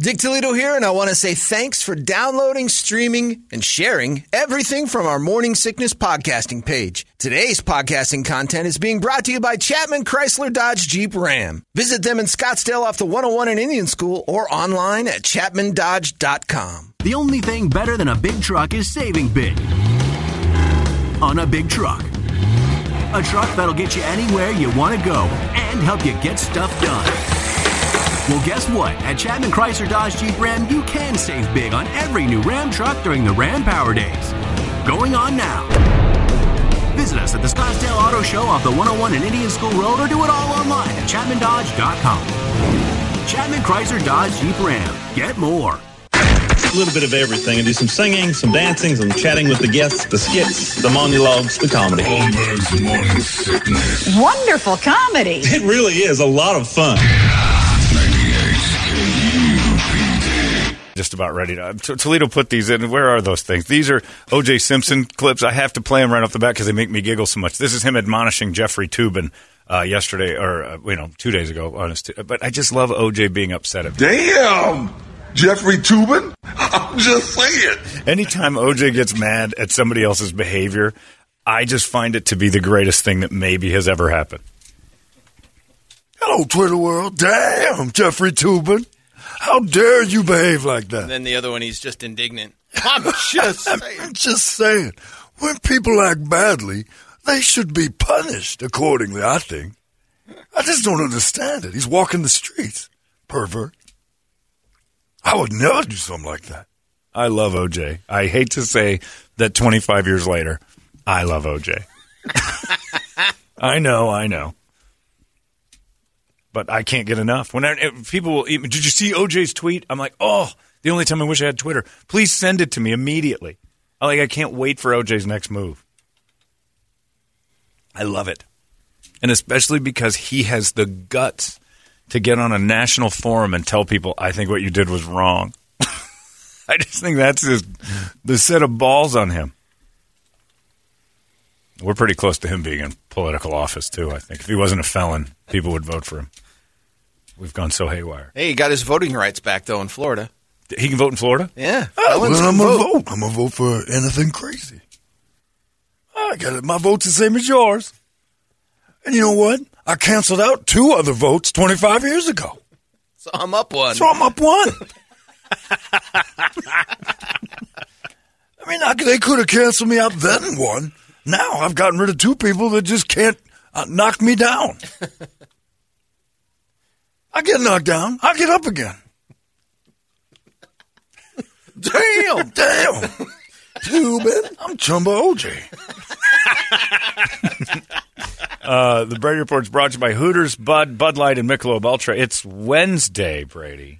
Dick Toledo here, and I want to say thanks for downloading, streaming, and sharing everything from our Morning Sickness podcasting page. Today's podcasting content is being brought to you by Chapman Chrysler Dodge Jeep Ram. Visit them in Scottsdale off the 101 in Indian School or online at chapmandodge.com. The only thing better than a big truck is saving big on a big truck. A truck that'll get you anywhere you want to go and help you get stuff done. Well, guess what? At Chapman Chrysler Dodge Jeep Ram, you can save big on every new Ram truck during the Ram Power Days. Going on now. Visit us at the Scottsdale Auto Show off the 101 and Indian School Road or do it all online at ChapmanDodge.com. Chapman Chrysler Dodge Jeep Ram. Get more. A little bit of everything. and do some singing, some dancing, some chatting with the guests, the skits, the monologues, the comedy. Wonderful comedy. It really is a lot of fun. Just about ready to. Toledo put these in. Where are those things? These are O.J. Simpson clips. I have to play them right off the bat because they make me giggle so much. This is him admonishing Jeffrey Toobin uh, yesterday, or uh, you know, two days ago. Honest, but I just love O.J. being upset at. Me. Damn, Jeffrey Toobin. I'm just saying. Anytime O.J. gets mad at somebody else's behavior, I just find it to be the greatest thing that maybe has ever happened. Hello, Twitter world. Damn, Jeffrey Toobin. How dare you behave like that? And then the other one, he's just indignant. I'm just saying. I'm just saying. When people act badly, they should be punished accordingly, I think. I just don't understand it. He's walking the streets. Pervert. I would never do something like that. I love OJ. I hate to say that 25 years later, I love OJ. I know, I know but I can't get enough. When I, people will, did you see OJ's tweet? I'm like, oh, the only time I wish I had Twitter. Please send it to me immediately. I like, I can't wait for OJ's next move. I love it, and especially because he has the guts to get on a national forum and tell people, I think what you did was wrong. I just think that's his, the set of balls on him. We're pretty close to him being in political office too. I think if he wasn't a felon, people would vote for him. We've gone so haywire. Hey, he got his voting rights back though in Florida. He can vote in Florida. Yeah, oh, well, I'm gonna vote. I'm gonna vote for anything crazy. I got it. My vote's the same as yours. And you know what? I canceled out two other votes 25 years ago. So I'm up one. So I'm up one. I mean, I, they could have canceled me out then won. Now I've gotten rid of two people that just can't uh, knock me down. I get knocked down. I get up again. damn, damn. Toobin. I'm Chumba OJ. uh, the Brady Report is brought to you by Hooters, Bud, Bud Light, and Michelob Ultra. It's Wednesday, Brady.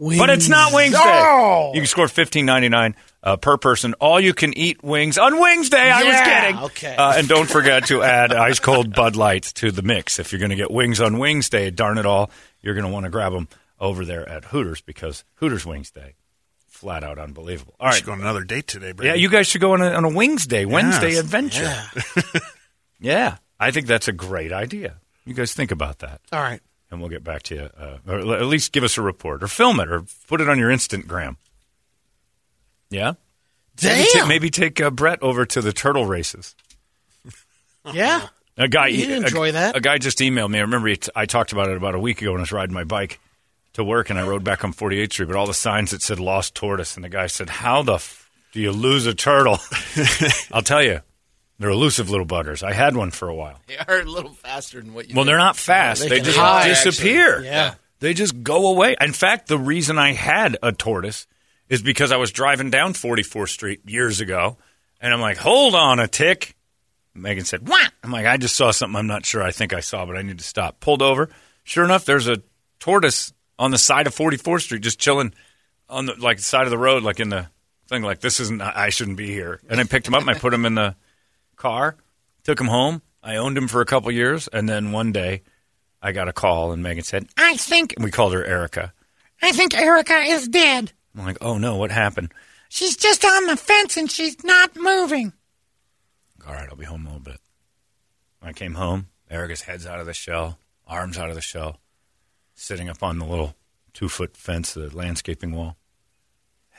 Wings. But it's not Wednesday. Oh. You can score fifteen ninety nine uh, per person. All you can eat wings on Wings Day. I was Yeah, kidding. okay. Uh, and don't forget to add ice cold Bud Light to the mix. If you're going to get wings on Wings Day, darn it all, you're going to want to grab them over there at Hooters because Hooters Wings Day, flat out unbelievable. All right, We should go on another date today, Brady. yeah, you guys should go on a, on a Wings Day, Wednesday Yes. adventure. Yeah. Yeah, I think that's a great idea. You guys think about that, All right. And we'll get back to you, uh, or at least give us a report, or film it, or put it on your Instagram. Yeah, maybe, ta- Damn. maybe take uh, Brett over to the turtle races. Yeah. A guy, You'd a- enjoy that. A guy just emailed me. I remember he t- I talked about it about a week ago when I was riding my bike to work, and I rode back on 48th Street, but all the signs that said "Lost Tortoise," and the guy said, "How the f- do you lose a turtle?" I'll tell you, they're elusive little buggers. I had one for a while. They are a little faster than what you Well, think. they're not fast. They they just hide, disappear. actually. Yeah. They just go away. In fact, the reason I had a tortoise is because I was driving down 44th Street years ago, and I'm like, hold on a tick. Megan said, what? I'm like, I just saw something I'm not sure I think I saw, but I need to stop. Pulled over. Sure enough, there's a tortoise on the side of 44th Street just chilling on the like side of the road, like in the thing, like this isn't. I shouldn't be here. And I picked him up and I put him in the car, took him home. I owned him for a couple years, and then one day I got a call, and Megan said, "I think." And we called her Erica. I think Erica is dead. I'm like, "Oh no, what happened?" She's just on the fence and she's not moving. All right, I'll be home a little bit. When I came home, Erica's head's out of the shell, arms out of the shell, sitting up on the little two foot fence, the landscaping wall.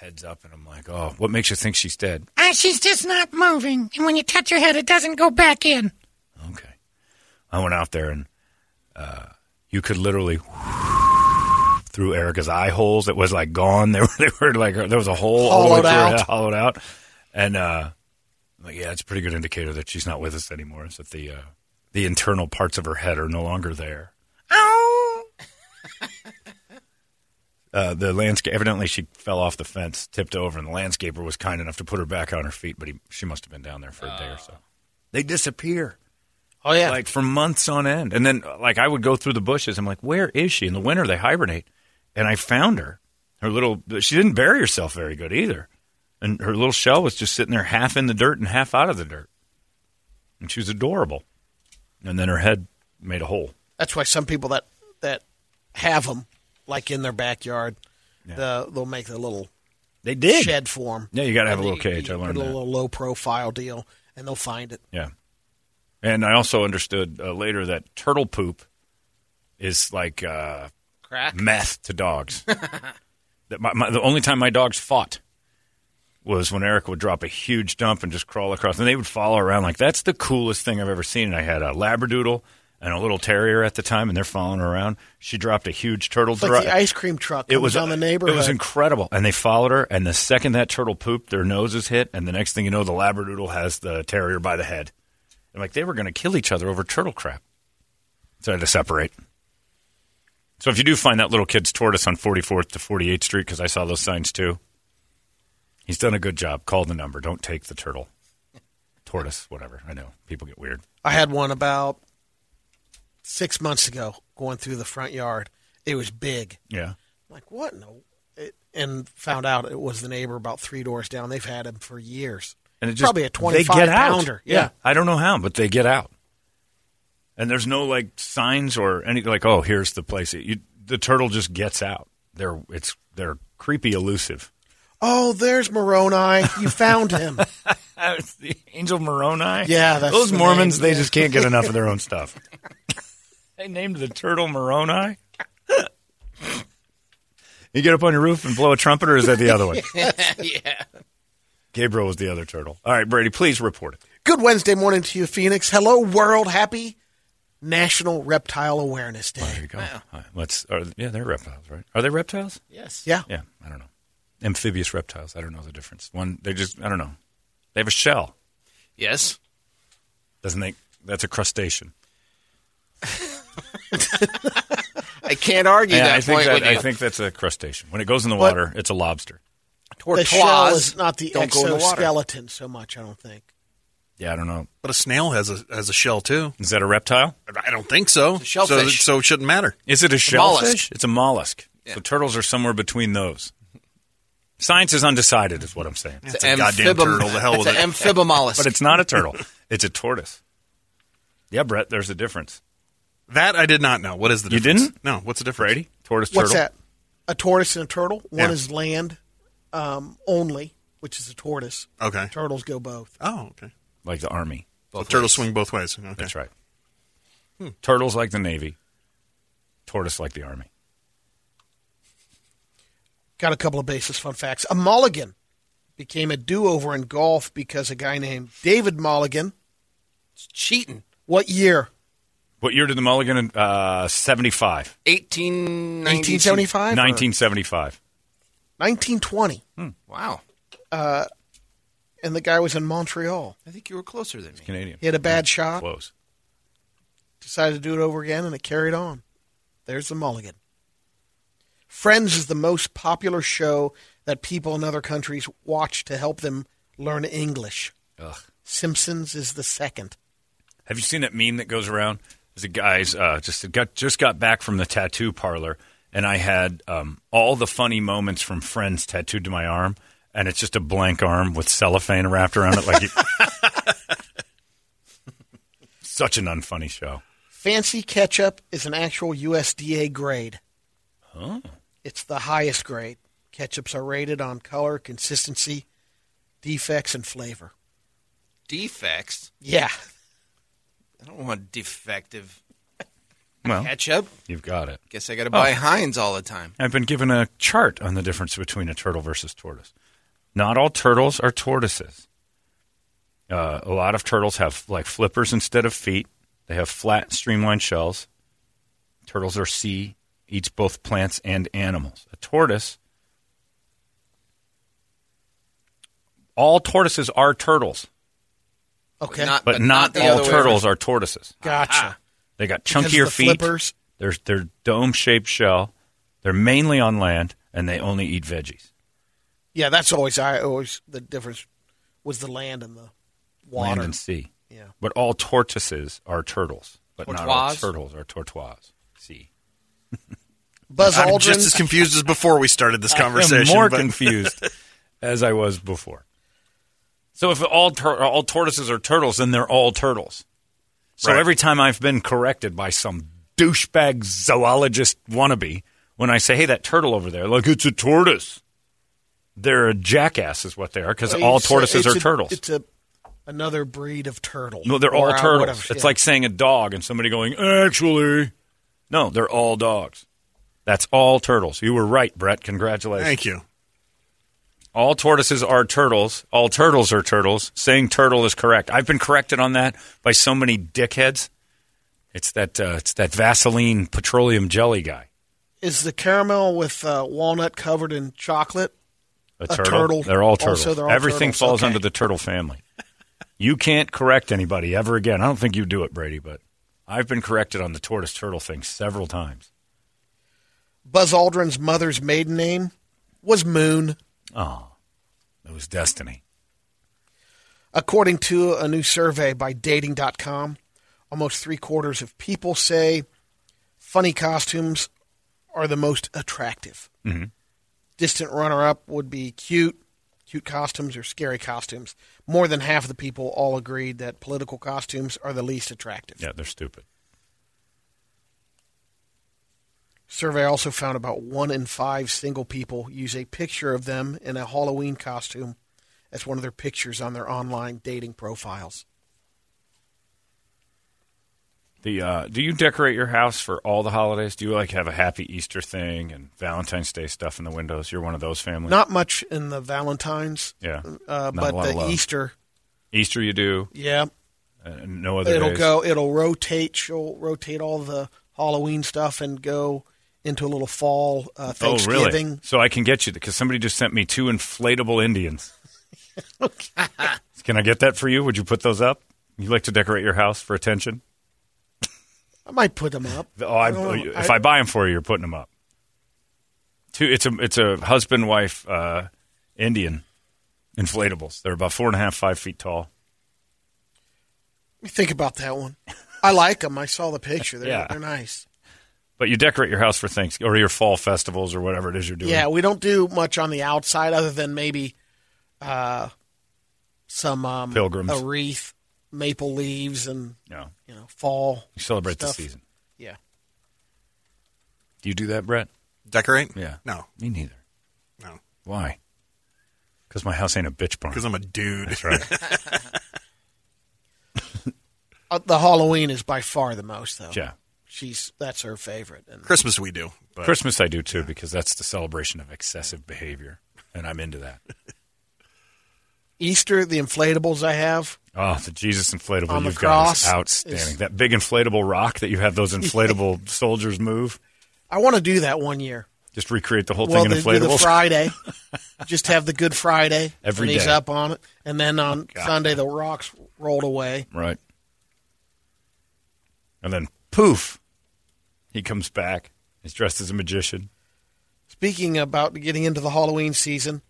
Heads up, and I'm like, oh, what makes you think she's dead? Uh, she's just not moving. And when you touch her head, it doesn't go back in. Okay. I went out there, and uh, you could literally through Erica's eye holes. It was like gone. They were, they were like, there was a hole all the way Hollowed through her out. head, hollowed out. And, uh, I'm like, yeah, it's a pretty good indicator that she's not with us anymore. Is that the, uh, the internal parts of her head are no longer there. Uh, the landscape evidently she fell off the fence, tipped over, and the landscaper was kind enough to put her back on her feet. But he, she must have been down there for a day or so. They disappear Oh yeah. like for months on end, and then like I would go through the bushes. I'm like, where is she? In the winter, they hibernate, and I found her. Her little she didn't bury herself very good either, and her little shell was just sitting there, half in the dirt and half out of the dirt, and she was adorable. And then her head made a hole. That's why some people that that have them, like in their backyard, the, they'll make a little They did. shed for them. Yeah, you gotta have a little cage. I learned a that. little low profile deal, and they'll find it. Yeah. And I also understood uh, later that turtle poop is like uh, Crack. meth to dogs. that my, my, the only time my dogs fought was when Eric would drop a huge dump and just crawl across, and they would follow around like that's the coolest thing I've ever seen. And I had a labradoodle and a little terrier at the time, and they're following her around. She dropped a huge turtle. It's like dro- the ice cream truck. it was on the neighborhood. It was incredible, and they followed her. And the second that turtle pooped, their noses hit, and the next thing you know, the labradoodle has the terrier by the head. And like they were going to kill each other over turtle crap, so I had to separate. So if you do find that little kid's tortoise on 44th to 48th Street, because I saw those signs too, he's done a good job. Call the number. Don't take the turtle, tortoise, whatever. I know people get weird. I had one about six months ago going through the front yard. It was big. Yeah. I'm like what? No. It, and found out it was the neighbor about three doors down. They've had him for years. And it just, Probably a they 25 get out. pounder. Yeah. I don't know how, but they get out. And there's no like signs or any like, oh, here's the place. You, the turtle just gets out. They're it's they're creepy elusive. Oh, there's Moroni. You found him. The Angel Moroni. Yeah, that's those the Mormons. name, They yeah. just can't get enough of their own stuff. they named the turtle Moroni. you get up on your roof and blow a trumpet, or is that the other one? yeah. Gabriel was the other turtle. All right, Brady, please report it. Good Wednesday morning to you, Phoenix. Hello, world. Happy National Reptile Awareness Day. There you go. All right, let's. Are, yeah, they're reptiles, right? Are they reptiles? Yes. Yeah. Yeah, I don't know. Amphibious reptiles. I don't know the difference. One, they just. I don't know. They have a shell. Yes. Doesn't they? That's a crustacean. I can't argue Yeah, that I think point that, with I think that's a crustacean. When it goes in the But- water, it's a lobster. the shell is not the don't go the so much, I don't think. Yeah, I don't know. But a snail has a has a shell too. Is that a reptile? I don't think so. a shellfish. So, so it shouldn't matter. Is it a mollusk. shellfish? It's a mollusk. So turtles are somewhere between those. Science is undecided, is what I'm saying. It's a goddamn turtle. The hell it's with an it. amphibomollusk. But it's not a turtle. It's a tortoise. Yeah, Brett, there's a difference. That I did not know. What is the You difference? didn't? No. What's the difference? Brady, tortoise, turtle. What's that? A tortoise and a turtle. One Yeah. is land um, only, which is a tortoise. Okay. Turtles go both. Oh, okay. Like the army. So turtles swing both ways. Okay. That's right. Turtles like the Navy. Tortoise like the Army. Got a couple of basis fun facts. A mulligan became a do-over in golf because a guy named David Mulligan. It's cheating. What year? What year did the Mulligan? in- Uh, 75. 1892. 1875? 1975. 1920. Hmm. Hmm. Wow. Uh, and the guy was in Montreal. I think you were closer than me. Canadian. He had a hmm. bad shot. Close. decided to do it over again, and it carried on. There's the mulligan. Friends is the most popular show that people in other countries watch to help them learn English. Ugh. Simpsons is the second. Have you seen that meme that goes around? There's a guy's uh, just got just got back from the tattoo parlor, and I had um, all the funny moments from Friends tattooed to my arm, and it's just a blank arm with cellophane wrapped around it, like. You- Such an unfunny show. Fancy ketchup is an actual USDA grade. Oh. It's the highest grade. Ketchups are rated on color, consistency, defects, and flavor. Defects. Yeah. I don't want defective Well, ketchup. you've got it. Guess I got to buy Oh. Heinz all the time. I've been given a chart on the difference between a turtle versus tortoise. Not all turtles are tortoises. Uh, a lot of turtles have like flippers instead of feet. They have flat, streamlined shells. Turtles are sea, eats both plants and animals. A tortoise. All tortoises are turtles, Okay. Not- but, But not, not all turtles are tortoises. gotcha. They got chunkier the feet. flippers. They're they're dome shaped shell. They're mainly on land, and they only eat veggies. Yeah, that's always I always the difference was the land and the water. land and sea. Yeah. But all tortoises are turtles, but not all turtles are tortoises. Sea. Buzz I'm Aldrin. just as confused as before we started this conversation. I'm more but- confused as I was before. So if all tur- all tortoises are turtles, then they're all turtles. So Right. every time I've been corrected by some douchebag zoologist wannabe, when I say, "Hey, that turtle over there, look, it's a tortoise," they're a jackass, is what they are, because Well, all a- tortoises are a- turtls. It's a another breed of turtle. No, they're all uh, turtles. whatever, It's yeah. like saying a dog and somebody going, actually. No, they're all dogs. That's all turtles. You were right, Brett. Congratulations. Thank you. All tortoises are turtles. All turtles are turtles. Saying turtle is correct. I've been corrected on that by so many dickheads. It's that uh, it's that Vaseline petroleum jelly guy. Is the caramel with uh, walnut covered in chocolate? A A turtle. turtle. They're all Also, turtles. they're all Everything turtles. falls Okay. under the turtle family. you can't correct anybody ever again. I don't think you do it, Brady, but I've been corrected on the tortoise turtle thing several times. Buzz Aldrin's mother's maiden name was Moon. Oh, it was destiny. According to a new survey by Dating.com, almost three quarters of people say funny costumes are the most attractive. Mhm. Distant runner up would be cute, cute costumes or scary costumes. More than half of the people all agreed that political costumes are the least attractive. Yeah, they're stupid. Survey also found about one in five single people use a picture of them in a Halloween costume as one of their pictures on their online dating profiles. The uh, do you decorate your house for all the holidays? Do you like have a happy Easter thing and Valentine's Day stuff in the windows? You're one of those families. Not much in the Valentine's, yeah, uh, but the. Easter, Easter you do. yeah, Uh, no other it'll days. go. It'll rotate. She'll rotate all the Halloween stuff and go into a little fall uh, Oh, really? So I can get you because somebody just sent me two inflatable Indians. okay. can I get that for you? Would you put those up? You like to decorate your house for attention? I might put them up. Oh, I, don't know. if I, buy them for you, you're putting them up. Two, it's a it's a husband wife uh, Indian inflatables. They're about four and a half, five feet tall. Let me think about that one. I like them. I saw the picture. They're, Yeah. they're nice. But you decorate your house for Thanksgiving or your fall festivals or whatever it is you're doing. Yeah, we don't do much on the outside other than maybe uh, some um, Pilgrims. a wreath, maple leaves, and No. you know fall. You celebrate stuff. the season. Yeah, Do you do that, Brett? Decorate? Yeah. No. Me neither. No. Why? Because my house ain't a bitch barn. Because I'm a dude. That's right. uh, the Halloween is by far the most though. yeah. She's that's her favorite. And Christmas we do. But Christmas I do too because that's the celebration of excessive behavior, and I'm into that. Easter, the inflatables I have. Oh, the Jesus inflatable On the you've got cross is outstanding. is- that big inflatable rock that you have those inflatable soldiers move. I want to do that one year. Just recreate the whole well, thing in the, do the. Friday, just have the Good Friday Every and he's up on it, and then on oh, God. Sunday the rocks rolled away. Right. And then poof, he comes back. He's dressed as a magician. Speaking about getting into the Halloween season,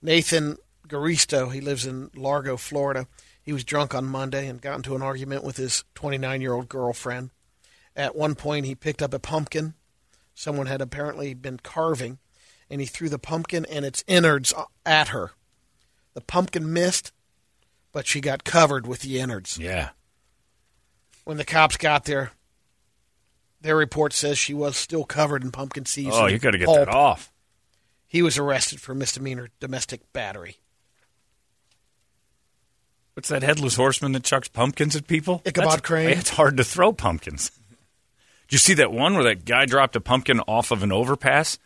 Nathan Garisto, he lives in Largo, Florida. He was drunk on Monday and got into an argument with his 29 year old girlfriend. At one point, he picked up a pumpkin, Someone had apparently been carving, and he threw the pumpkin and its innards at her. The pumpkin missed, but she got covered with the innards. Yeah. When the cops got there, their report says she was still covered in pumpkin seeds. Oh, you got to get pulp. that off. He was arrested for misdemeanor domestic battery. What's that headless horseman that chucks pumpkins at people? Ichabod That's- Crane. It's hard to throw pumpkins. Did you see that one where that guy dropped a pumpkin off of an overpass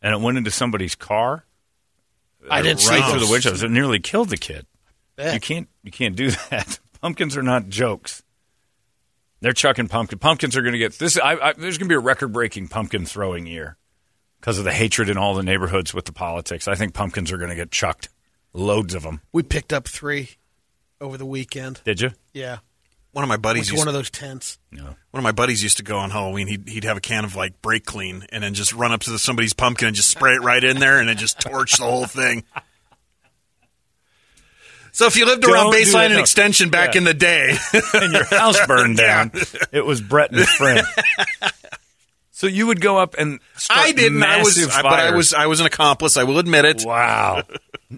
and it went into somebody's car? I uh, didn't see right through those. the windshield. It nearly killed the kid. You can't you can't do that. Pumpkins are not jokes. They're chucking pumpkin. Pumpkins are going to get this. I, I, there's going to be a record breaking pumpkin throwing year because of the hatred in all the neighborhoods with the politics. I think pumpkins are going to get chucked. Loads of them. We picked up three over the weekend. Did you? Yeah. One of my buddies Went used one of those tents. No. One of my buddies used to go on Halloween. He'd, he'd have a can of like brake clean and then just run up to somebody's pumpkin and just spray it right in there and then just torch the whole thing. So if you lived around Don't do Baseline that, and no. Extension back Yeah. in the day, and your house burned down. It was Brett and his friend. So you would go up and start I didn't. I was, massive I- but I fires. was, I was an accomplice. I will admit it. Wow.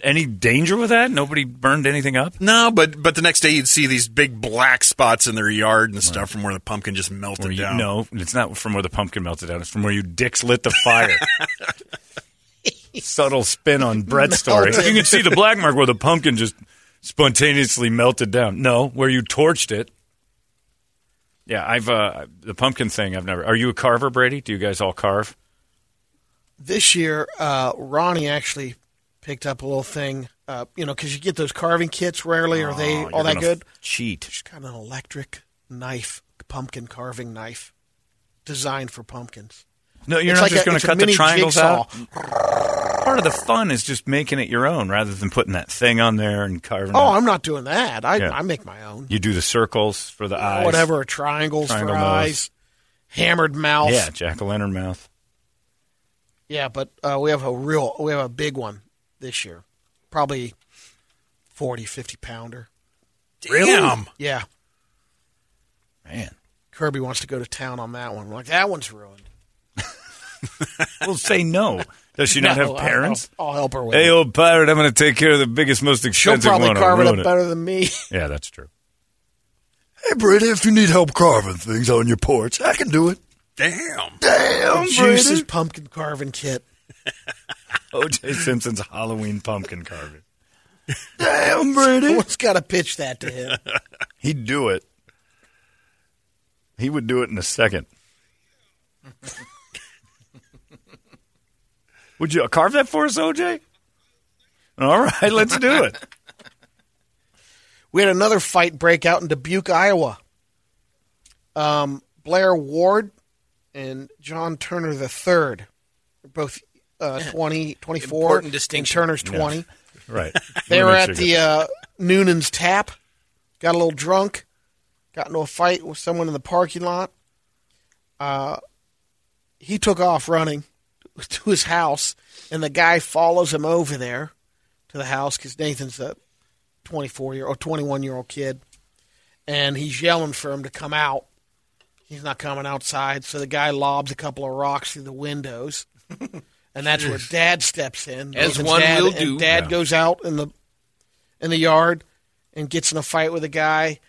Any danger with that? Nobody burned anything up? No, but but the next day you'd see these big black spots in their yard and stuff from where the pumpkin just melted you, down. no, it's not from where the pumpkin melted down. It's from where you dicks lit the fire. Subtle spin on Brett's story. You can see the black mark where the pumpkin just spontaneously melted down. No, where you torched it. Yeah, I've uh, the pumpkin thing. I've never. Are you a carver, Brady? Do you guys all carve? This year, uh, Ronnie actually picked up a little thing, uh, you know, because you get those carving kits rarely. Are they Oh, all that good? Cheat. She's got an electric knife, pumpkin carving knife, designed for pumpkins. No, you're It's not like just going to cut the triangles jigsaw. out. Part of the fun is just making it your own rather than putting that thing on there and carving. Oh, out. I'm not doing that. I, Yeah. I make my own. You do the circles for the eyes. Whatever, triangles Triangle for nose. eyes, hammered mouth. Yeah, jack o' lantern mouth. Yeah, but uh, we have a real, we have a big one this year. Probably 40, 50 pounder. Damn. Yeah. Man. Kirby wants to go to town on that one. I'm like, that one's ruined. we'll say no. Does she not No, have I'll- parents? I'll, I'll help her with it. Hey, it. old pirate, I'm going to take care of the biggest, most She'll expensive probably one. I'll carve it up ruin better than me. Yeah, that's true. Hey, Brady, if you need help carving things on your porch, I can do it. Damn. Damn, Juice's Brady. pumpkin carving kit. O.J. Simpson's Halloween pumpkin carving. Damn, Brady. Someone's got to pitch that to him. He'd do it. He would do it in a second. Would you carve that for us, O.J.? All right, let's do it. We had another fight break out in Dubuque, Iowa. Um, Blair Ward and John Turner III, both uh, 20, 24. Important and distinction. Turner's 20. Right. They were at the uh, Noonan's Tap, got a little drunk, got into a fight with someone in the parking lot. Uh, he took off running to his house, and the guy follows him over there to the house because Nathan's a 24 year or 21 year old kid, and he's yelling for him to come out. He's not coming outside, so the guy lobs a couple of rocks through the windows. And that's where Dad steps in. As Nathan's one dad, will do. Dad Yeah. goes out in the in the yard and gets in a fight with a guy,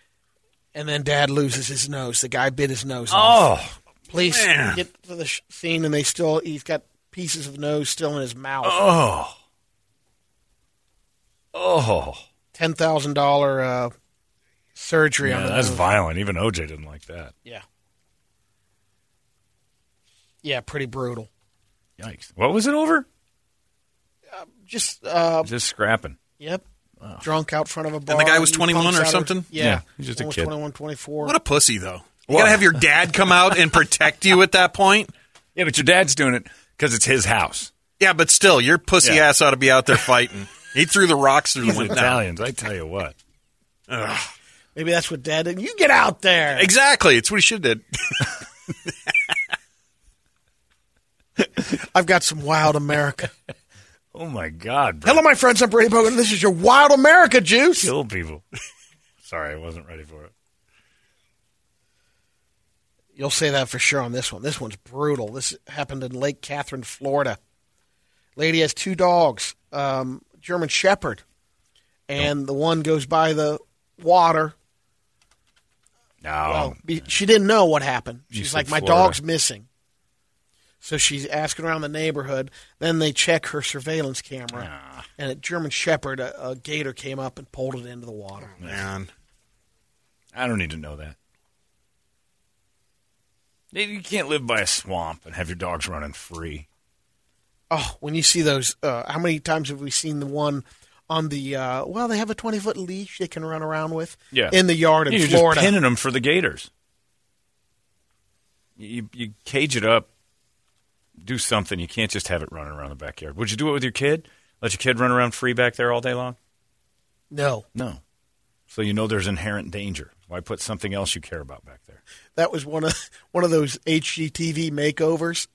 and then Dad loses his nose. The guy bit his nose off. Oh, Police man. get to the scene, and they still he's got pieces of nose still in his mouth. oh, oh. Ten thousand dollar uh, surgery Yeah, on the that's nose. violent. Even O.J. didn't like that. Yeah, yeah, pretty brutal. Yikes. What was it over? Just uh, Just scrapping. yep, drunk out front of a bar. And the guy was 21 or out her- something? Yeah, Yeah, he's just a One was kid. 21, 24. What a pussy, though. You What? gotta have your dad come out and protect you at that point. Yeah, but your dad's doing it because it's his house. Yeah, but still, your pussy Yeah. ass ought to be out there fighting. He threw the rocks through the window. Italians, I tell you what. Maybe that's what Dad did. You get out there. Exactly. It's what he should have did. I've got some wild America. Oh my God, bro. Hello, my friends. I'm Brady Bogan. This is your Wild America juice. Kill people. Sorry, I wasn't ready for it. You'll say that for sure on this one. This one's brutal. This happened in Lake Catherine, Florida. Lady has two dogs, um, German Shepherd, and the one goes by the water. No. Well, she didn't know what happened. She's like, my Florida. dog's missing. So she's asking around the neighborhood. Then they check her surveillance camera, and a German Shepherd, a, a gator, came up and pulled it into the water. Man, I don't need to know that. You can't live by a swamp and have your dogs running free. Oh, when you see those, uh, how many times have we seen the one on the? Uh, well, they have a twenty foot leash they can run around with. Yeah. in the yard in You're Florida. just pinning them for the gators. You, you cage it up. Do something. You can't just have it running around the backyard. Would you do it with your kid? Let your kid run around free back there all day long? no, No. So you know there's inherent danger. Why put something else you care about back there? that was one of one of those HGTV makeovers.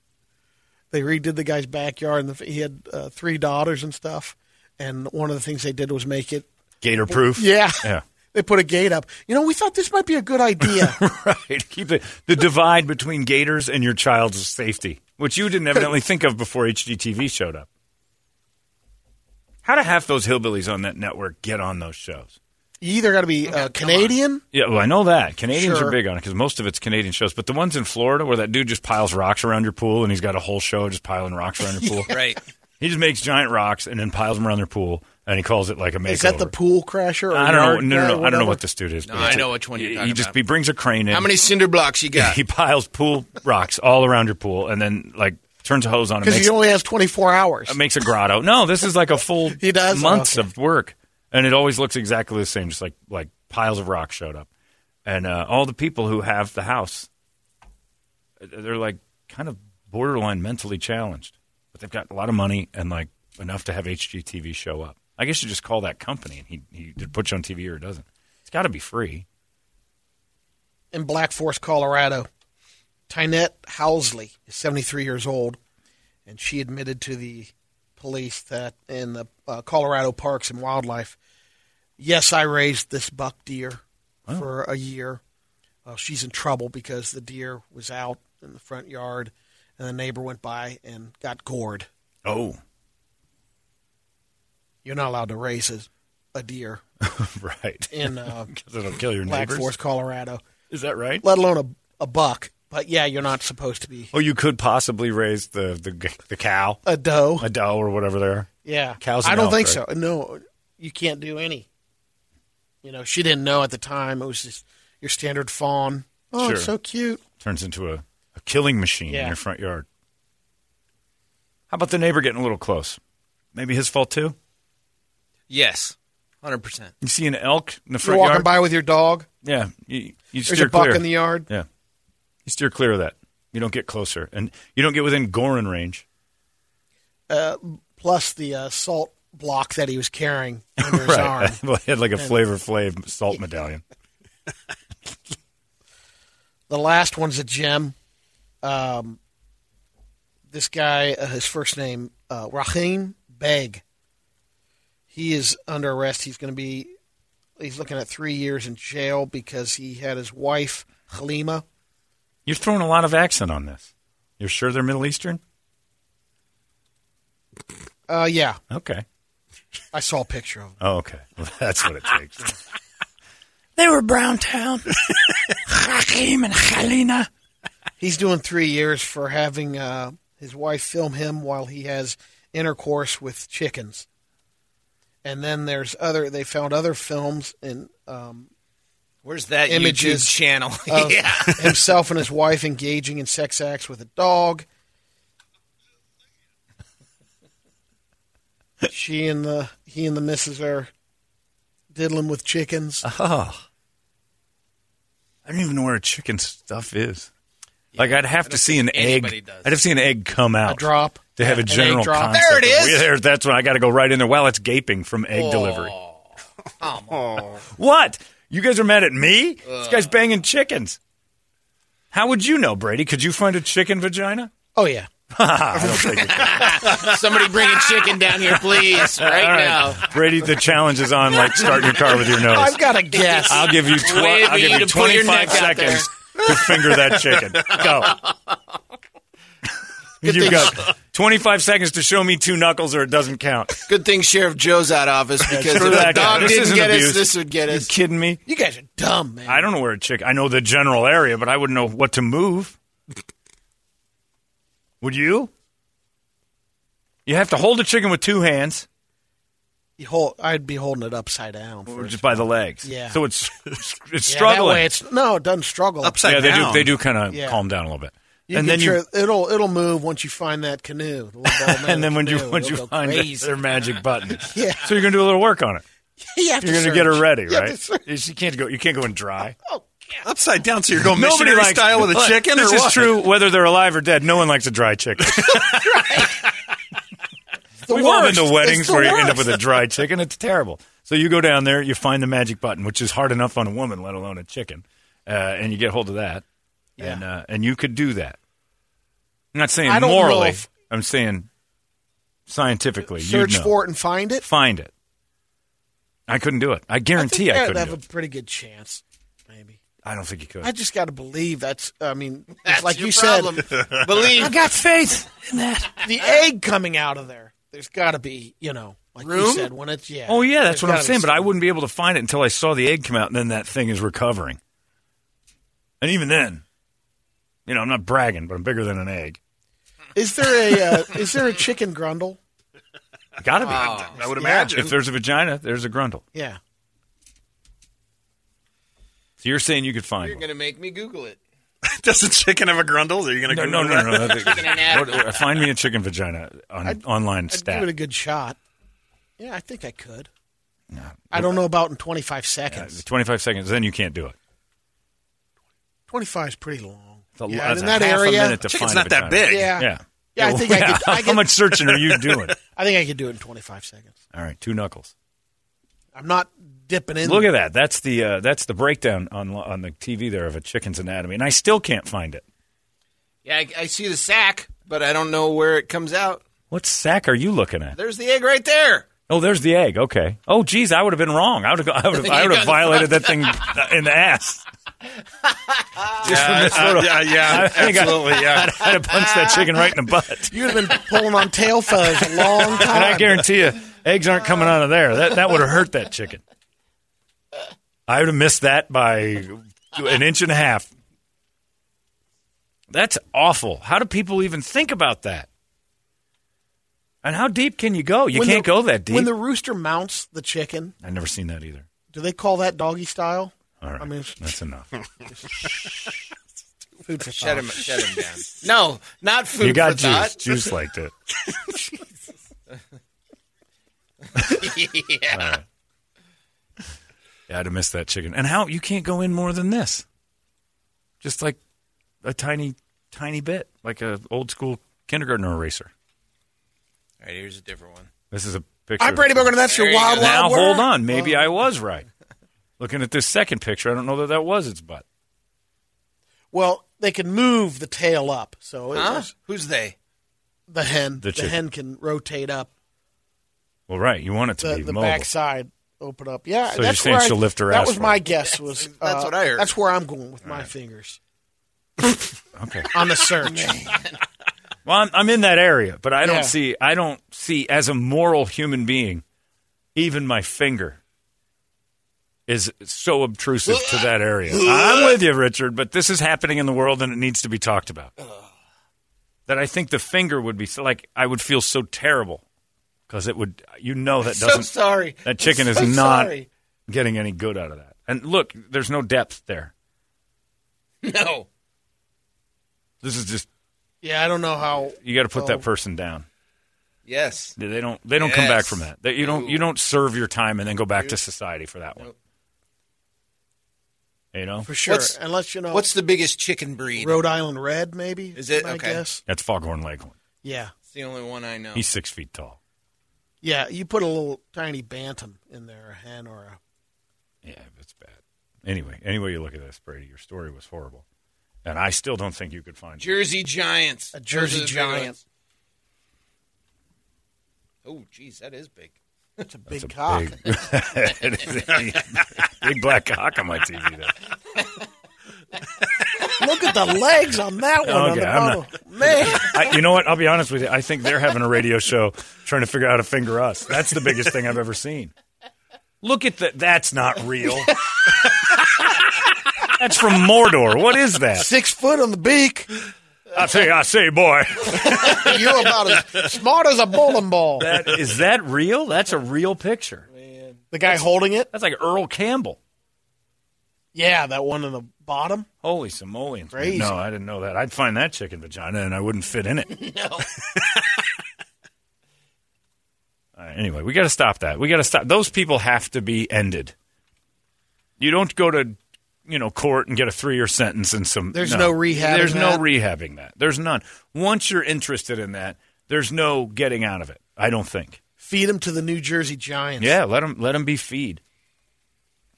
They redid the guy's backyard, and the, he had uh, three daughters and stuff. And one of the things they did was make it Gator proof? Yeah, Yeah. They put a gate up. You know, we thought this might be a good idea. right. Keep the, the divide between gators and your child's safety, which you didn't evidently think of before HGTV showed up. How do half those hillbillies on that network get on those shows? You either got to be uh, Canadian. Yeah, well, I know that. Canadians Sure. are big on it because most of it's Canadian shows. But the ones in Florida where that dude just piles rocks around your pool and he's got a whole show just piling rocks around your pool. Right. He just makes giant rocks and then piles them around their pool and he calls it like a makeover. Is that the pool crasher? Or I don't know. No, guy no, no. I don't know whatever? what this dude is. No, but I it's know a- which one you're he- talking He just about. he brings a crane in. How many cinder blocks you got? He piles pool rocks all around your pool and then like turns a hose on and Because makes, he only has twenty four hours. makes a grotto. No, this is like a full He does? months Okay. of work, and it always looks exactly the same. Just like like piles of rocks showed up, and uh, all the people who have the house, they're like kind of borderline mentally challenged, but they've got a lot of money and like enough to have HGTV show up. I guess you just call that company, and he he puts you on TV or it doesn't. It's got to be free. in Black Forest, Colorado. Tynette Housley is 73 years old, and she admitted to the police that in the uh, Colorado Parks and Wildlife, yes, I raised this buck deer for a year. Well, she's in trouble because the deer was out in the front yard, and the neighbor went by and got gored. Oh, You're not allowed to raise a, a deer right. in uh, it'll kill your Black neighbors. Forest, Colorado, Is that right? let alone a, a buck. But yeah, you're not supposed to be Oh, you could possibly raise the the, the cow, a doe. a doe, or whatever they are. Yeah, Cows I don't elk, think right? so. No, you can't do any. You know, she didn't know at the time. It was just your standard fawn. Oh, it's so cute. turns into a, a killing machine in your front yard. How about the neighbor getting a little close? Maybe his fault too. Yes, hundred percent. You see an elk in the You're front walking yard. by with your dog. Yeah, you, you There's steer a buck clear. in the yard. yeah, you steer clear of that. You don't get closer, and you don't get within Gorin range. Uh, plus the uh, salt block that he was carrying under his arm. Right, well, he had like a Flavor Flav salt medallion. The last one's a gem. Um, this guy, uh, his first name, uh, Rahim Beg. He is under arrest. He's going to be, he's looking at three years in jail because he had his wife, Halima. You're throwing a lot of accent on this. You're sure they're Middle Eastern? Uh, yeah, Okay. I saw a picture of them. Oh, okay. Well, that's what it takes. They were brown town. Hakim and Halina. He's doing three years for having uh, his wife film him while he has intercourse with chickens. And then there's other. They found other films and um, Where's that Images YouTube channel? of yeah. himself and his wife engaging in sex acts with a dog. She and the he and the missus are diddling with chickens. Oh. I don't even know where a chicken stuff is. like I'd have to see an egg. does. I'd have to see an egg come out. A drop. To have Yeah, a an general drop. concept. There it of- is. Yeah, there- that's when I got to go right in there. Well, it's gaping from egg delivery. Oh. What? You guys are mad at me? this guy's banging chickens. How would you know, Brady? Could you find a chicken vagina? Oh yeah. I don't think you could. Somebody bring a chicken down here, please, right, All right. now. Brady, the challenge is on like starting your car with your nose. I've got a guess. I'll give you tw- Wait for I'll give you you to put your 25 neck out there. seconds to finger that chicken. Go. Good You've thing- got 25 seconds to show me two knuckles or it doesn't count. Good thing Sheriff Joe's out of office because Screw if the dog This didn't get abuse. us, this would get You us. kidding me? You guys are dumb, man. I don't know where a chicken. I know the general area, but I wouldn't know what to move. Would you? You have to hold a chicken with two hands, You hold, I'd be holding it upside down. or just by the legs. Yeah. So it's it's Yeah, struggling. That way it's no, it doesn't struggle. Upside yeah, they do. They do kind of Yeah. calm down a little bit, You and can then you try- it'll it'll move once you find that canoe. the and then when you canoe, once you find it, crazy. their magic button. Yeah. So you're gonna do a little work on it. you have You're to gonna get her ready, You right? search. You can't go. You can't go in dry. Oh, Upside down, so you're going Nobody missionary likes style with a chicken, This or is what? true, whether they're alive or dead. No one likes a dry chicken. the We've all been to weddings the where you end up with a dry chicken. It's terrible. So you go down there, you find the magic button, which is hard enough on a woman, let alone a chicken, uh, and you get hold of that, Yeah. and uh, and you could do that. I'm not saying I don't know morally. if- I'm saying scientifically. you'd search know. for it and find it. Find it. I couldn't do it. I I guarantee think I, I'd couldn't have do a it. pretty good chance. Maybe. I don't think you could. I just got to believe that's. I mean, That's like your you problem. said, Believe. I got faith in that. the egg coming out of there. There's got to be, you know, like you said, when it's yeah. Oh yeah, that's what I'm saying. But I wouldn't be able to find it until I saw the egg come out, and then that thing is recovering. And even then, you know, I'm not bragging, but I'm bigger than an egg. Is there a uh, is there a chicken grundle? Got to be. I would Yeah. imagine. If there's a vagina, there's a grundle. Yeah. So you're saying you could find You're one? going to make me Google it. Does a chicken have a grundle? Are you going to No, no, no, no. no. What- find me a chicken vagina on I'd- online I'd stat. give it a good shot. Yeah, I think I could. I don't know about in 25 Uh, seconds. 25 seconds, then you can't do it. 25 is pretty long. It's a, yeah, that's in a that half area, a minute to Chicken's find not a that vagina. big. Yeah. Yeah. Yeah, I think I could- I How could- much searching are you doing? I think I could do it in 25 seconds. All right, two knuckles. I'm not dipping in. Look at that. That's the uh, that's the breakdown on on the TV there of a chicken's anatomy, and I still can't find it. Yeah, I, I see the sack, but I don't know where it comes out. What sack are you looking at? There's the egg right there. Oh, there's the egg. Okay. Oh, geez, I would have been wrong. I would have I would have, I would have violated that thing in the ass. Just from this Uh, yeah, yeah, I absolutely, I, yeah. I'd, I'd have punched that chicken right in the butt. You'd have been pulling on tail feathers a long time. And I guarantee you, eggs aren't coming out of there. That that would have hurt that chicken. I would have missed that by an inch and a half. That's awful. How do people even think about that? And how deep can you go? You When can't the- go that deep. When the rooster mounts the chicken, I've never seen that either. do they call that doggy style? All right, I mean, that's enough. food for Shut him, shut him down. No, not food for food. you got for juice. thought. Juice liked it. yeah. Yeah, I'd have missed that chicken. And how you can't go in more than this? Just like a tiny, tiny bit, like a old school kindergarten eraser. All right, here's a different one. This is a picture. I'm Brady Booker, and that's your There you wild, go. Now wild hold on, maybe I was right. Looking at this second picture, I don't know that that was its butt. Well, they can move the tail up, so Huh? was- Who's they? the hen, The the, hen can rotate up Well, right, you want it to the, be the mobile. backside, open up. Yeah, So you're that's saying where she'll lift her That ass was my it. guess. Was That's uh, what I heard. That's where I'm going with my fingers Okay. on the search. Well, I'm, I'm in that area, but I don't Yeah. see. I don't see as a moral human being, even my finger is so obtrusive to that area. I'm with you, Richard, but this is happening in the world and it needs to be talked about. That I think the finger would be like I would feel so terrible because it would. You know that doesn't. So sorry. That chicken I'm is not sorry. getting any good out of that. And look, there's no depth there. No. This is just Yeah, I don't know how. you got to put Oh. that person down. Yes. They don't. They don't come back from that. They, you don't. You don't serve your time and then go back to society for that one. Nope. You know, For sure, What's- unless you know What's the biggest chicken breed? Rhode Island Red, maybe. Is it? I Okay. guess. that's Foghorn Leghorn. Yeah, It's the only one I know. He's six feet tall. Yeah. You put a little tiny bantam in there, a hen or a. Yeah, it's bad. Anyway, anyway you look at this, Brady, your story was horrible, and I still don't think you could find it. Jersey Giants. A Jersey Those are Giant. Oh, geez, that is big. That's a big It's a cock. Big, It is a big black cock on my TV. There. Look at the legs on that one. on Okay, the I'm bottle. Man, I, you know what? I'll be honest with you. I think they're having a radio show trying to figure out how to finger us. That's the biggest thing I've ever seen. Look at that. That's not real. That's from Mordor. What is that? six foot on the beak. I say, I say, boy. You're about as smart as a bowling ball. That is that real? That's a real picture. The guy holding it. That's like Earl Campbell. Yeah, that one on the bottom. Holy simoleons! Crazy. No, I didn't know that. I'd find that chicken vagina and I wouldn't fit in it. No. All right, anyway, we got to stop that. We got to stop. Those people have to be ended. You don't go to, you know, court and get a three-year sentence and some. There's no rehabbing There's no that? rehabbing that. There's none. Once you're interested in that, there's no getting out of it. I don't think. Feed them to the New Jersey Giants. Yeah, let them let them be feed.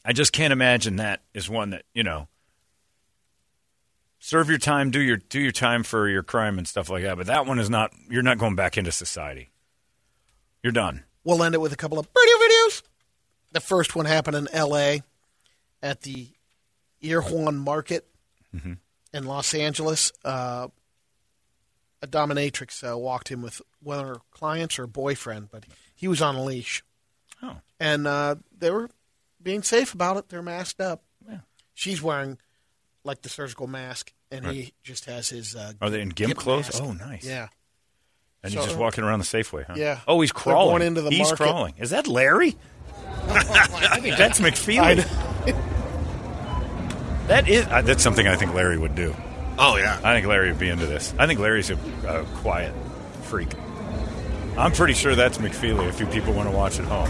I just can't imagine that is one that you know. Serve your time, do your do your time for your crime and stuff like that. But that one is not. You're not going back into society. You're done. We'll end it with a couple of radio videos. The first one happened in L.A. at the Erewhon Market Mhm. in Los Angeles. Uh, a dominatrix uh, walked in with one of her clients or boyfriend, but he was on a leash. Oh. And uh, they were being safe about it. They're masked up. Yeah. She's wearing like the surgical mask, and he just has his. Uh, Are they in gimp gimp clothes? mask. Oh, nice. Yeah. And So- he's just walking around the Safeway, huh? Yeah. Oh, he's They're crawling. going into the he's market. crawling. Is that Larry? I think that's McFeely. That is. Uh, that's something I think Larry would do. Oh yeah. I think Larry would be into this. I think Larry's a, a quiet freak. I'm pretty sure that's McFeely. If you people want to watch at home.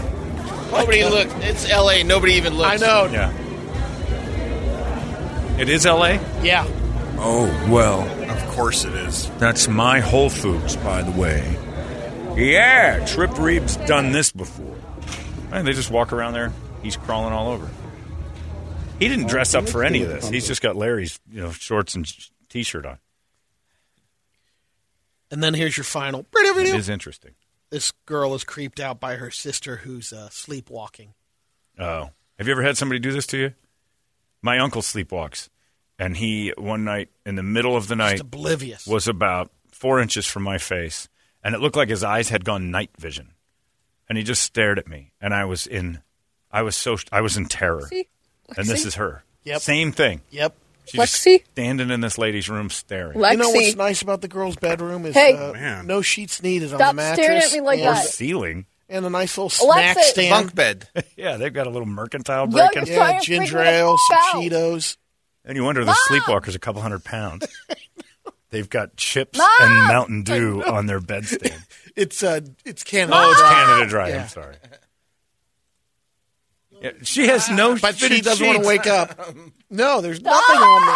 Nobody look. It's L.A. Nobody even looks. I know. Yeah. It is L.A. Yeah. Oh, well, Of course it is. that's my Whole Foods, by the way. Yeah, Trip Reeves done this before. And they just walk around there. He's crawling all over. He didn't dress up for any of this. He's just got Larry's, you know, shorts and t-shirt on. And then here's your final radio It video. interesting. This girl is creeped out by her sister who's uh, sleepwalking. Oh, have you ever had somebody do this to you? My uncle sleepwalks, and he one night in the middle of the night Just oblivious. was about four inches from my face, and it looked like his eyes had gone night vision, and he just stared at me, and I was in, I was so, I was in terror, Lexi? and this Lexi? is her. Yep. Same thing. Yep. She's just Lexi? standing in this lady's room staring. Lexi. You know what's nice about the girl's bedroom is Hey. uh, Man. no sheets needed on the mattress. staring at me like Or that. ceiling. and a nice little snack Alexa- stand. Bunk bed. Yeah, they've got a little mercantile Yo, break-in. you're trying Yeah, to freak ginger me ale, some out. Cheetos. And you wonder the sleepwalker's a couple hundred pounds. They've got chips Mom! and Mountain Dew on their bedstand. It's uh, it's Canada. Oh, it's Dry. Canada Dry. Yeah. I'm sorry. Yeah, she has no. But she fitted doesn't want to wake up. No, there's nothing on there.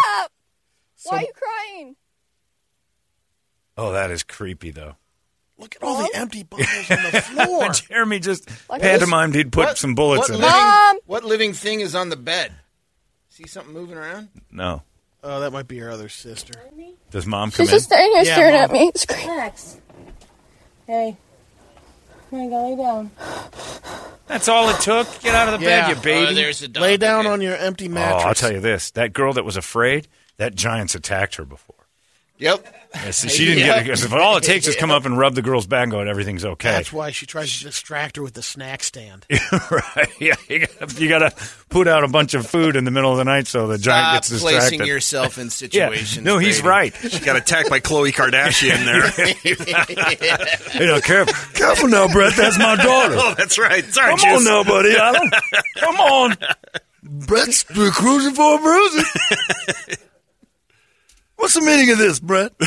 Stop! Why are you crying? Oh, that is creepy, though. Look at all the empty bottles on the floor. Jeremy just Like pantomimed he'd put What- some bullets what in living, there. Mom! What living thing is on the bed? See something moving around? No. oh, that might be her other sister. Does mom come She's in? just standing here Yeah, staring Mom. at me. Scream. Relax. Hey. Come on, go lay down. That's all it took. Get out of the Yeah. bed, you oh, baby. Oh, there's a dog. Lay down Okay. on your empty mattress. oh. I'll tell you this: that girl that was afraid, that giant's attacked her before. Yep. Yeah, see, she didn't Yep. get it because if all it takes is come up and rub the girl's back and go, and everything's okay. That's why she tries to distract her with the snack stand. right? Yeah, you gotta, you gotta put out a bunch of food in the middle of the night so the giant Stop gets distracted. placing yourself in yeah, situations. no, he's Brady. right. She got attacked by Khloe Kardashian there. You know, careful. Careful now, Brett. That's my daughter. oh, that's right. Sorry, Come on Juice. now, buddy. I don't, come on. Brett's we're cruising for a bruising. What's the meaning of this, Brett?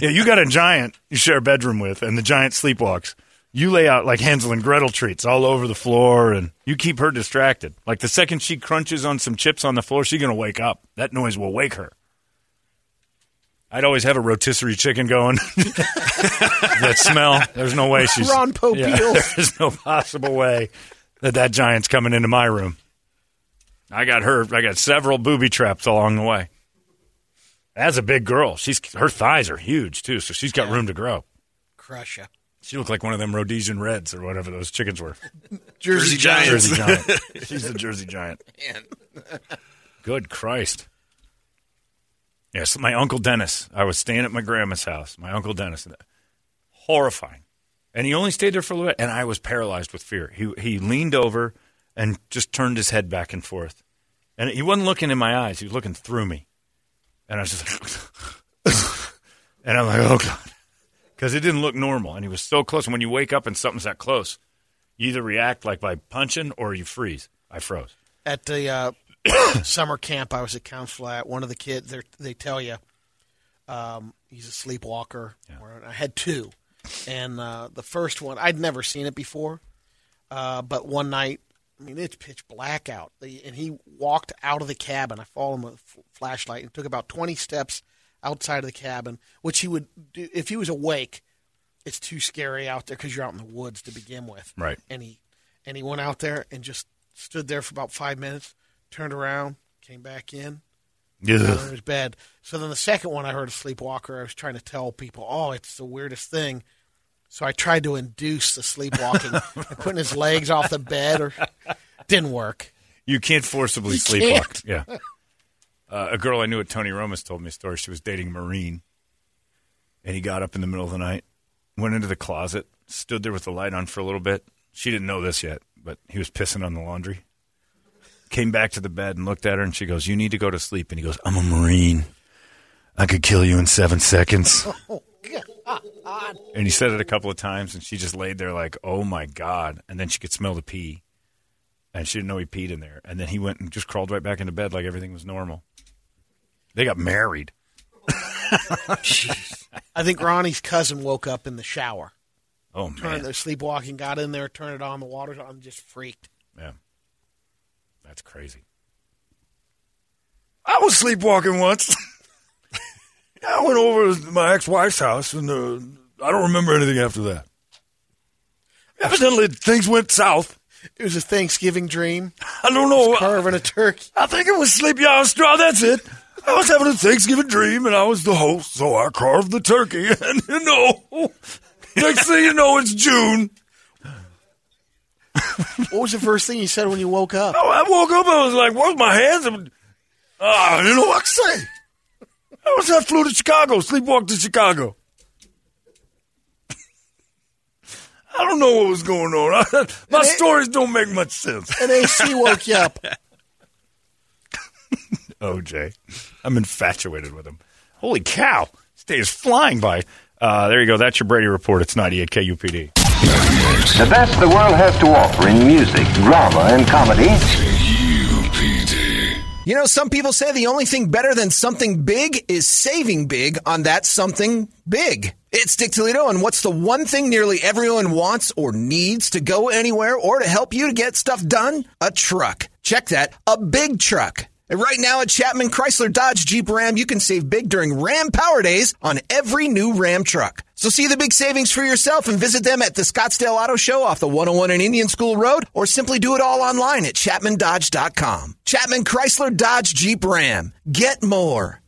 Yeah, you got a giant you share a bedroom with, and the giant sleepwalks. You lay out like Hansel and Gretel treats all over the floor, and you keep her distracted. Like the second she crunches on some chips on the floor, she's gonna wake up. That noise will wake her. I'd always have a rotisserie chicken going. that smell. There's no way she's Ron Popeil. There's no possible way that that giant's coming into my room. I got her. I got several booby traps along the way. That's a big girl. She's her thighs are huge too, so she's got room to grow. Crush ya. She looked like one of them Rhodesian Reds or whatever those chickens were. Jersey, Jersey Giants. Giants. Jersey Giant. She's the Jersey Giant. Man. Good Christ. Yes, my uncle Dennis. I was staying at my grandma's house. My uncle Dennis. Horrifying. And he only stayed there for a little bit, and I was paralyzed with fear. He he leaned over and just turned his head back and forth, and he wasn't looking in my eyes. He was looking through me, and I was just, like, and I'm like, oh god, because it didn't look normal, and he was so close. And when you wake up and something's that close, you either react like by punching or you freeze. I froze. At the uh, summer camp I was a counselor at, one of the kids, they're- tell you um, he's a sleepwalker. Or I had two. And uh, the first one, I'd never seen it before. Uh, but one night, I mean, it's pitch black out. And he walked out of the cabin. I followed him with a flashlight and took about 20 steps outside of the cabin, which he would do if he was awake. It's too scary out there because you're out in the woods to begin with Right. and he and he went out there and just stood there for about five minutes, turned around, came back in. Yeah. in his bed. So then the second one I heard a sleepwalker. I was trying to tell people, "Oh, it's the weirdest thing." So I tried to induce the sleepwalking putting his legs off the bed, or didn't work. You can't forcibly You sleepwalk. can't. Yeah. Uh, a girl I knew at Tony Roma's told me a story. She was dating a Marine, and he got up in the middle of the night, went into the closet, stood there with the light on for a little bit. She didn't know this yet, but he was pissing on the laundry. Came back to the bed and looked at her, and she goes, "You need to go to sleep." And he goes, "I'm a Marine. I could kill you in seven seconds." Oh God! And he said it a couple of times, and she just laid there like, "Oh my god!" And then she could smell the pee, and she didn't know he peed in there. And then he went and just crawled right back into bed like everything was normal. They got married. Jeez. I think Ronnie's cousin woke up in the shower. Oh Turned man, their sleepwalking, got in there, turned it on, the water's on, just freaked. yeah, that's crazy. I was sleepwalking once. I went over to my ex-wife's house, and uh, I don't remember anything after that. Evidently, things went south. It was a Thanksgiving dream. I don't know. Carving a turkey. I think it was Sleepy Hollow Straw. That's it. I was having a Thanksgiving dream, and I was the host, so I carved the turkey. And you know, next thing you know, it's June. What was the first thing you said when you woke up? Oh, I woke up. And I was like, "Where's my hands?" And, ah, I didn't know what to say. I was I flew to Chicago, sleepwalked to Chicago. I don't know what was going on. My stories don't make much sense. And AC woke you up. OJ, I'm infatuated with him. Holy cow, this day is flying by. Uh, there you go. That's your Brady report. It's 98 KUPD. The best the world has to offer in music, drama, and comedy. You know, some people say the only thing better than something big is saving big on that something big. It's Dick Toledo, and what's the one thing nearly everyone wants or needs to go anywhere or to help you to get stuff done? A truck. Check that, a big truck. And right now at Chapman Chrysler Dodge Jeep Ram, you can save big during Ram Power Days on every new Ram truck. So see the big savings for yourself and visit them at the Scottsdale Auto Show off the 101 and Indian School Road or simply do it all online at chapmandodge.com. Chapman Chrysler Dodge Jeep Ram. Get more.